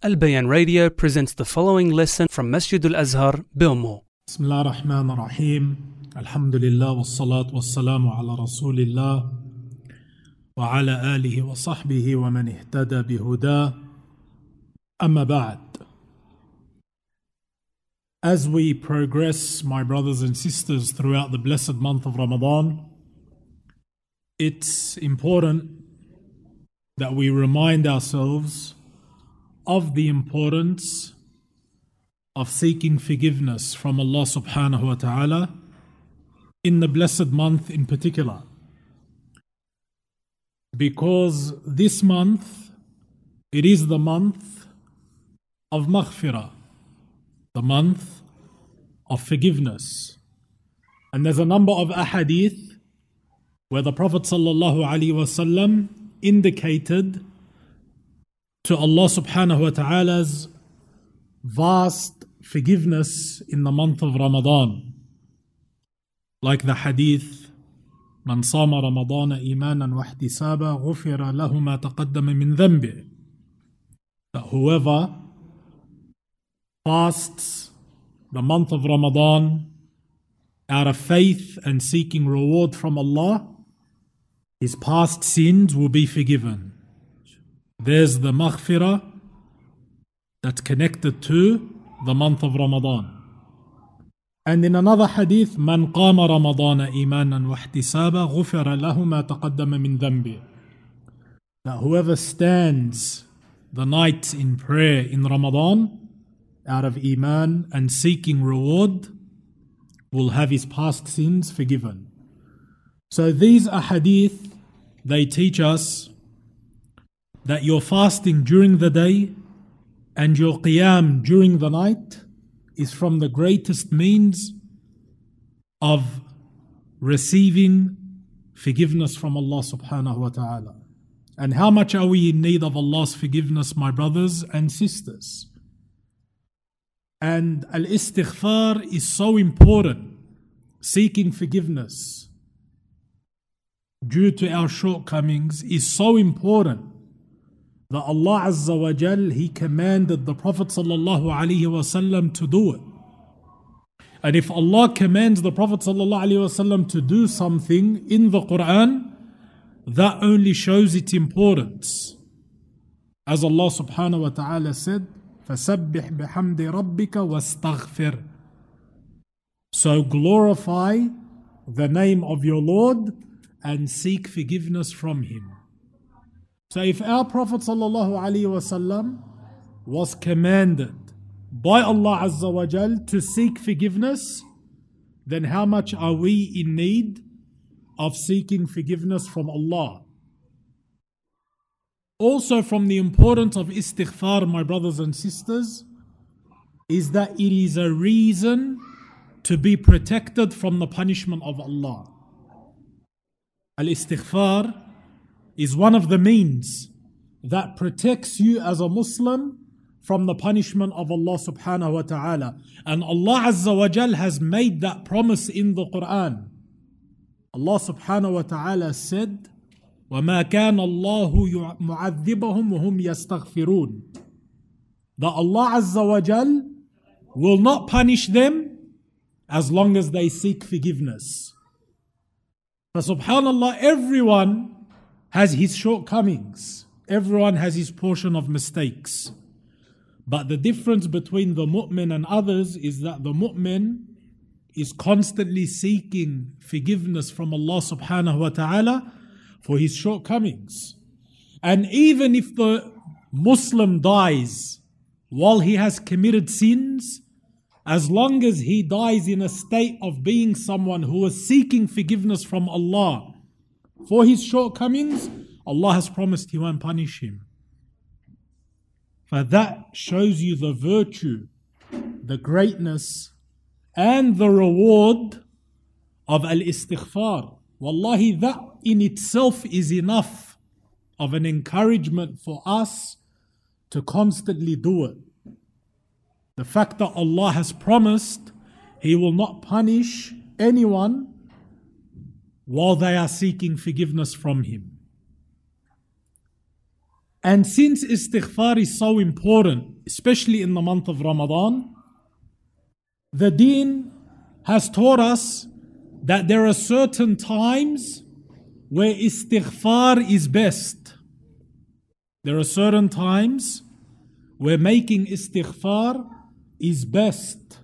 Al Bayan Radio presents the following lesson from Masjid Al Azhar, Belmore. بسم wa الرحمن wa الحمد لله والصلاة والسلام على رسول الله وعلى آله وصحبه ومن اهتدى بهداه أما بعد As we progress, my brothers and sisters, throughout the blessed month of Ramadan, it's important that we remind ourselves of the importance of seeking forgiveness from Allah subhanahu wa ta'ala in the blessed month in particular. Because this month, it is the month of maghfirah, the month of forgiveness. And there's a number of ahadith where the Prophet sallallahu alaihi wasallam indicated to Allah subhanahu wa ta'ala's vast forgiveness in the month of Ramadan. Like the hadith, من صام رمضان إيمانا واحتسابا غفر له ما تقدم من ذنبه. That whoever fasts the month of Ramadan out of faith and seeking reward from Allah, his past sins will be forgiven. There's the maghfirah that's connected to the month of Ramadan. And in another hadith, من قام رمضان إيمانا واحتسابا غفر له ما تقدم من ذنبه. That whoever stands the night in prayer in Ramadan out of Iman and seeking reward will have his past sins forgiven. So these ahadith, they teach us that your fasting during the day and your qiyam during the night is from the greatest means of receiving forgiveness from Allah subhanahu wa ta'ala. And how much are we in need of Allah's forgiveness, my brothers and sisters? And al istighfar is so important, seeking forgiveness due to our shortcomings is so important that Allah Azza wa Jal, He commanded the Prophet Sallallahu Alaihi Wasallam to do it. And if Allah commands the Prophet Sallallahu Alaihi Wasallam to do something in the Quran, that only shows its importance. As Allah Subhanahu wa Ta'ala said, فَسَبِّحْ بِحَمْدِ رَبِّكَ وَاسْتَغْفِرْ So glorify the name of your Lord and seek forgiveness from Him. So if our Prophet ﷺ was commanded by Allah Azza wa Jal to seek forgiveness, then how much are we in need of seeking forgiveness from Allah? Also, from the importance of istighfar, my brothers and sisters, is that it is a reason to be protected from the punishment of Allah. Al istighfar is one of the means that protects you as a Muslim from the punishment of Allah subhanahu wa ta'ala. And Allah Azza wa Jal has made that promise in the Quran. Allah subhanahu wa ta'ala said, وَمَا كَانَ اللَّهُ مُعَذِّبَهُمْ وَهُمْ يَسْتَغْفِرُونَ That Allah Azza wa Jal will not punish them as long as they seek forgiveness. For subhanallah, everyone has his shortcomings. Everyone has his portion of mistakes. But the difference between the mu'min and others is that the mu'min is constantly seeking forgiveness from Allah subhanahu wa ta'ala for his shortcomings. And even if the Muslim dies while he has committed sins, as long as he dies in a state of being someone who is seeking forgiveness from Allah for his shortcomings, Allah has promised He won't punish him. For that shows you the virtue, the greatness, and the reward of al istighfar. Wallahi, that in itself is enough of an encouragement for us to constantly do it. The fact that Allah has promised He will not punish anyone while they are seeking forgiveness from Him. And since istighfar is so important, especially in the month of Ramadan, the deen has taught us that there are certain times where istighfar is best. There are certain times where making istighfar is best.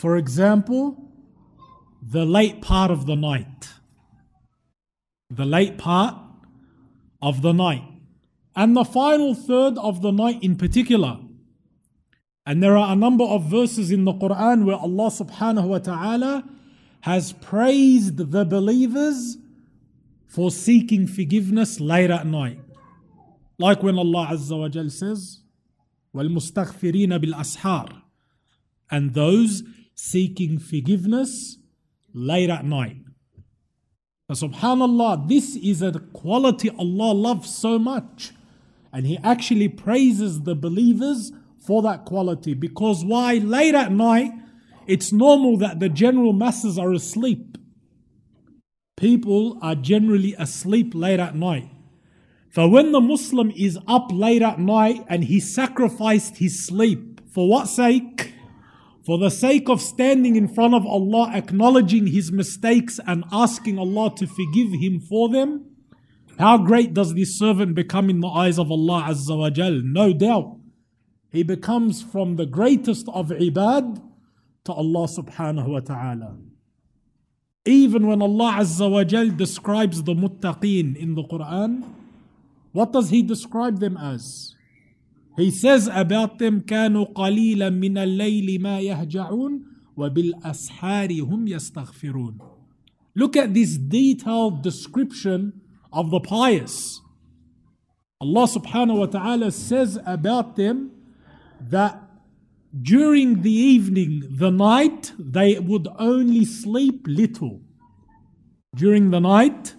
For example, the late part of the night. The late part of the night. And the final third of the night in particular. And there are a number of verses in the Quran where Allah subhanahu wa ta'ala has praised the believers for seeking forgiveness late at night. Like when Allah Azza wa Jal says, وَالْمُسْتَغْفِرِينَ بِالْأَسْحَارِ And those seeking forgiveness late at night. So subhanallah, this is a quality Allah loves so much. And He actually praises the believers for that quality. Because why? Late at night, it's normal that the general masses are asleep. People are generally asleep late at night. For when the Muslim is up late at night and he sacrificed his sleep, for what sake? For the sake of standing in front of Allah, acknowledging his mistakes and asking Allah to forgive him for them, how great does this servant become in the eyes of Allah Azza wa Jal? No doubt. He becomes from the greatest of ibad to Allah subhanahu wa ta'ala. Even when Allah Azza wa Jal describes the muttaqeen in the Quran, what does He describe them as? He says about them, كانوا قليلا من الليل ما يهجعون وبالأسحار هم يستغفرون. Look at this detailed description of the pious. Allah subhanahu wa ta'ala says about them that during the evening, the night, they would only sleep little. During the night,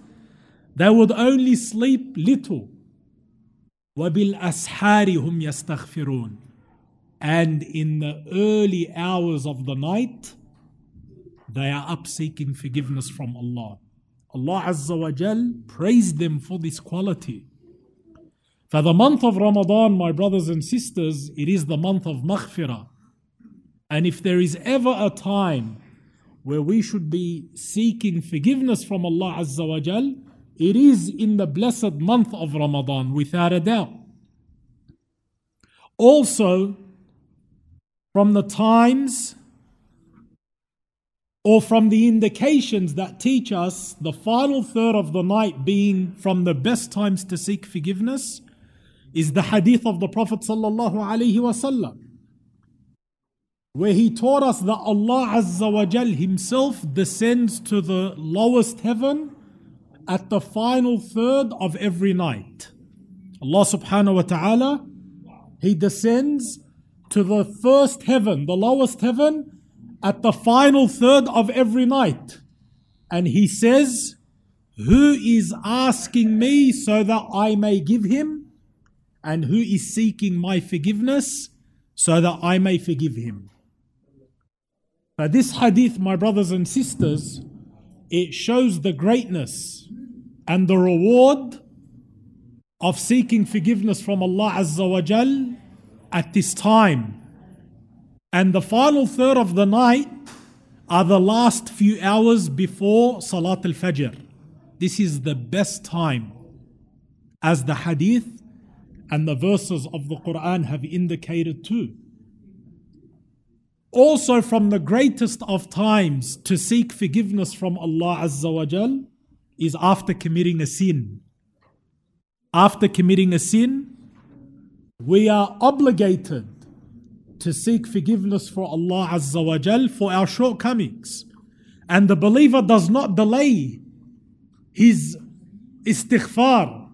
they would only sleep little. Wabil ashari hum. And in the early hours of the night, they are up seeking forgiveness from Allah. Allah Azza wa Jal praised them for this quality. For the month of Ramadan, my brothers and sisters, it is the month of maghfirah. And if there is ever a time where we should be seeking forgiveness from Allah Azza wa Jal, it is in the blessed month of Ramadan, without a doubt. Also, from the times or from the indications that teach us the final third of the night being from the best times to seek forgiveness is the hadith of the Prophet sallallahu where he taught us that Allah Azza wa Jal himself descends to the lowest heaven at the final third of every night. Allah subhanahu wa ta'ala, he descends to the first heaven, the lowest heaven, at the final third of every night. And he says, Who is asking me so that I may give him? And who is seeking my forgiveness so that I may forgive him? But this hadith, my brothers and sisters, it shows the greatness and the reward of seeking forgiveness from Allah Azza wa Jal at this time. And the final third of the night are the last few hours before Salat al Fajr. This is the best time, as the hadith and the verses of the Quran have indicated too. Also, from the greatest of times to seek forgiveness from Allah Azza wa Jal is after committing a sin. After committing a sin, we are obligated to seek forgiveness for Allah Azza wa Jal for our shortcomings. And the believer does not delay his istighfar.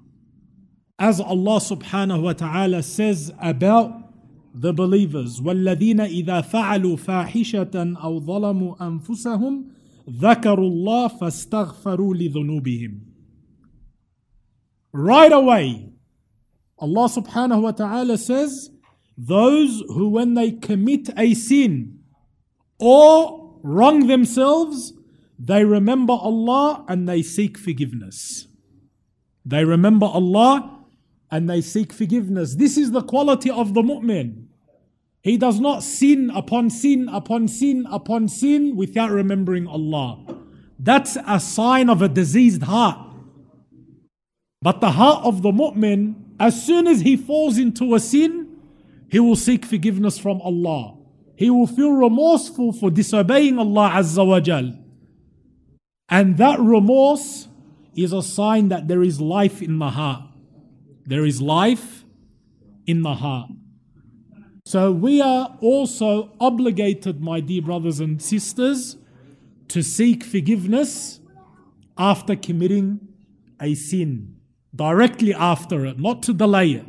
As Allah subhanahu wa ta'ala says about the believers, وَالَّذِينَ إِذَا فَعَلُوا فَاحِشَةً أَوْ ظَلَمُوا أَنفُسَهُمْ ذَكَرُوا اللَّهَ فَاسْتَغْفَرُوا لِذُنُوبِهِمْ Right away, Allah subhanahu wa ta'ala says, those who, when they commit a sin or wrong themselves, they remember Allah and they seek forgiveness. They remember Allah and they seek forgiveness. This is the quality of the mu'min. He does not sin upon sin upon sin upon sin without remembering Allah. That's a sign of a diseased heart. But the heart of the mu'min, as soon as he falls into a sin, he will seek forgiveness from Allah. He will feel remorseful for disobeying Allah Azza wa Jal. And that remorse is a sign that there is life in the heart. There is life in the heart. So we are also obligated, my dear brothers and sisters, to seek forgiveness after committing a sin, directly after it, not to delay it.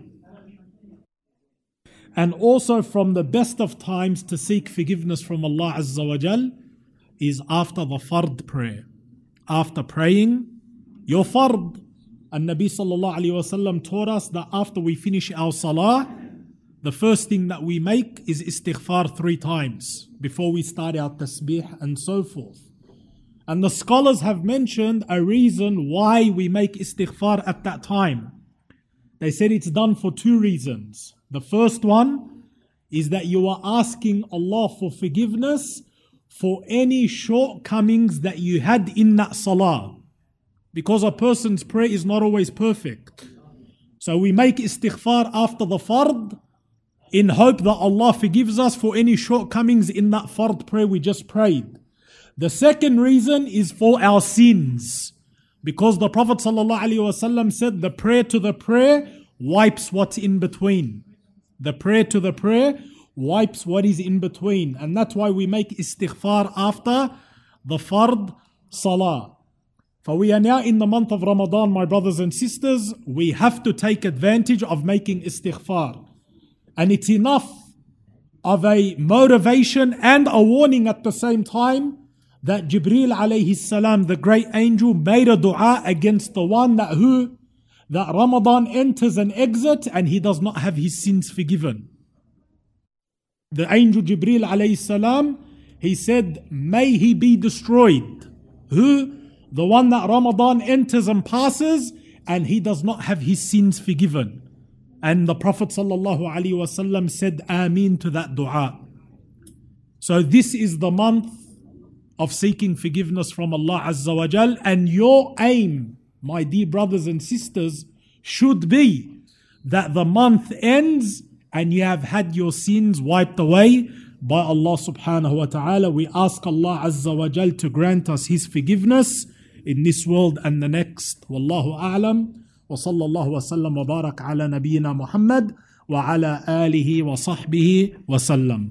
And also from the best of times to seek forgiveness from Allah Azza wa Jal is after the fard prayer. After praying your fard. And Nabi sallallahu alayhi wasallam taught us that after we finish our salah, the first thing that we make is istighfar three times before we start our tasbih and so forth. And the scholars have mentioned a reason why we make istighfar at that time. They said it's done for two reasons. The first one is that you are asking Allah for forgiveness for any shortcomings that you had in that salah. Because a person's prayer is not always perfect. So we make istighfar after the fard in hope that Allah forgives us for any shortcomings in that fard prayer we just prayed. The second reason is for our sins. Because the Prophet ﷺ said the prayer to the prayer wipes what's in between. The prayer to the prayer wipes what is in between. And that's why we make istighfar after the fard salah. For we are now in the month of Ramadan, my brothers and sisters. We have to take advantage of making istighfar. And it's enough of a motivation and a warning at the same time that Jibril alayhi salam, the great angel, made a dua against the one that who that Ramadan enters and exits and he does not have his sins forgiven. The angel Jibril alayhi salam, he said, May he be destroyed. Who? The one that Ramadan enters and passes and he does not have his sins forgiven. And the Prophet ﷺ said Ameen to that dua. So this is the month of seeking forgiveness from Allah Azza wa Jal. And your aim, my dear brothers and sisters, should be that the month ends and you have had your sins wiped away by Allah subhanahu wa ta'ala. We ask Allah Azza wa Jal to grant us His forgiveness in this world and the next. Wallahu a'lam. وصلى الله وسلم وبارك على نبينا محمد وعلى آله وصحبه وسلم